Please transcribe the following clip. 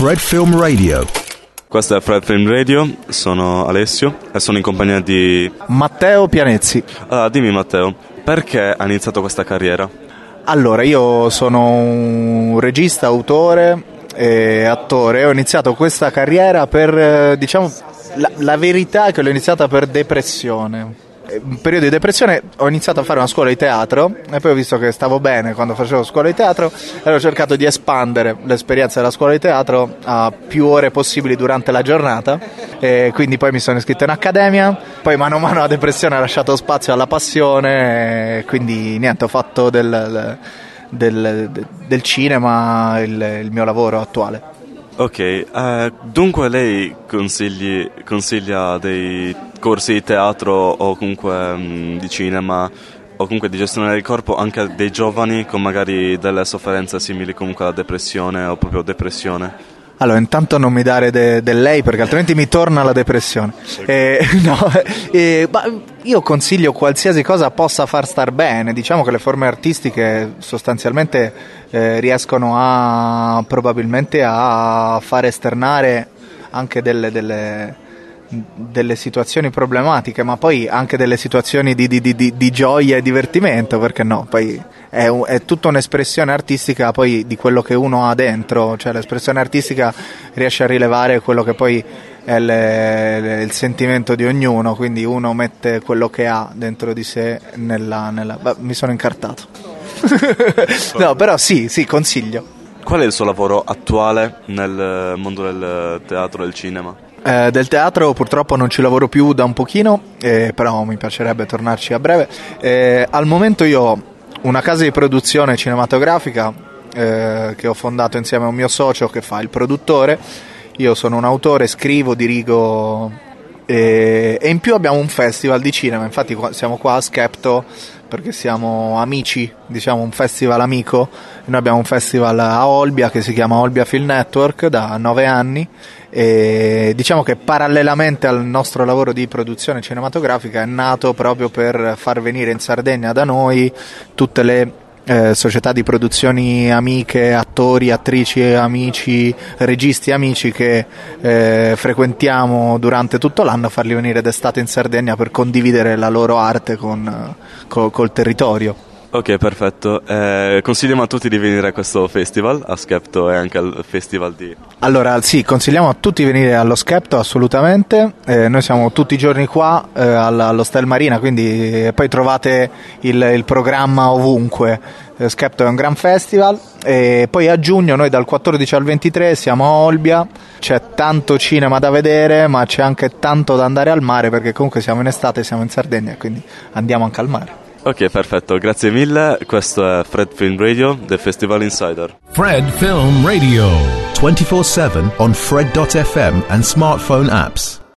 Fred Film Radio. Questo è Fred Film Radio, sono Alessio e sono in compagnia di... Matteo Pianezzi. Allora, dimmi Matteo, perché hai iniziato questa carriera? Allora, io sono un regista, autore e attore. Ho iniziato questa carriera per, eh, diciamo, la, la verità è che l'ho iniziata per depressione un periodo di depressione ho iniziato a fare una scuola di teatro e poi ho visto che stavo bene quando facevo scuola di teatro e ho cercato di espandere l'esperienza della scuola di teatro a più ore possibili durante la giornata e quindi poi mi sono iscritto in accademia poi mano a mano la depressione ha lasciato spazio alla passione e quindi niente ho fatto del, del, del cinema il, il mio lavoro attuale Ok, uh, dunque lei consigli, consiglia dei corsi di teatro o comunque um, di cinema o comunque di gestione del corpo anche a dei giovani con magari delle sofferenze simili comunque alla depressione o proprio depressione? Allora, intanto non mi dare del de lei perché altrimenti mi torna la depressione. Eh, no, eh, io consiglio qualsiasi cosa possa far star bene. Diciamo che le forme artistiche sostanzialmente eh, riescono a probabilmente a far esternare anche delle, delle delle situazioni problematiche, ma poi anche delle situazioni di, di, di, di gioia e divertimento, perché no? Poi è, un, è, tutta un'espressione artistica poi di quello che uno ha dentro, cioè l'espressione artistica riesce a rilevare quello che poi è le, il sentimento di ognuno, quindi uno mette quello che ha dentro di sé nella... nella beh, mi sono incartato. no, però sì, sì, consiglio. Qual è il suo lavoro attuale nel mondo del teatro e del cinema? Eh, del teatro purtroppo non ci lavoro più da un pochino, eh, però mi piacerebbe tornarci a breve. Eh, al momento io ho una casa di produzione cinematografica eh, che ho fondato insieme a un mio socio che fa il produttore. Io sono un autore, scrivo, dirigo e, e in più abbiamo un festival di cinema. Infatti siamo qua a Skepto perché siamo amici, diciamo un festival amico. Noi abbiamo un festival a Olbia che si chiama Olbia Film Network da nove anni e diciamo che parallelamente al nostro lavoro di produzione cinematografica è nato proprio per far venire in Sardegna da noi tutte le eh, società di produzioni amiche, attori, attrici, amici, registi amici che eh, frequentiamo durante tutto l'anno, farli venire d'estate in Sardegna per condividere la loro arte con, con, col territorio. Ok, perfetto. Eh, consigliamo a tutti di venire a questo festival, a Skepto e anche al festival di... Allora, sì, consigliamo a tutti di venire allo Skepto, assolutamente. Eh, noi siamo tutti i giorni qua eh, all'Hostel Marina, quindi eh, poi trovate il, il programma ovunque. Eh, Skepto è un gran festival e poi a giugno noi dal 14 al 23 siamo a Olbia, c'è tanto cinema da vedere ma c'è anche tanto da andare al mare perché comunque siamo in estate, siamo in Sardegna quindi andiamo anche al mare. Ok, perfetto, grazie mille. Questo è Fred Film Radio del Festival Insider. Fred Film Radio 24/7 on fred.fm and smartphone apps.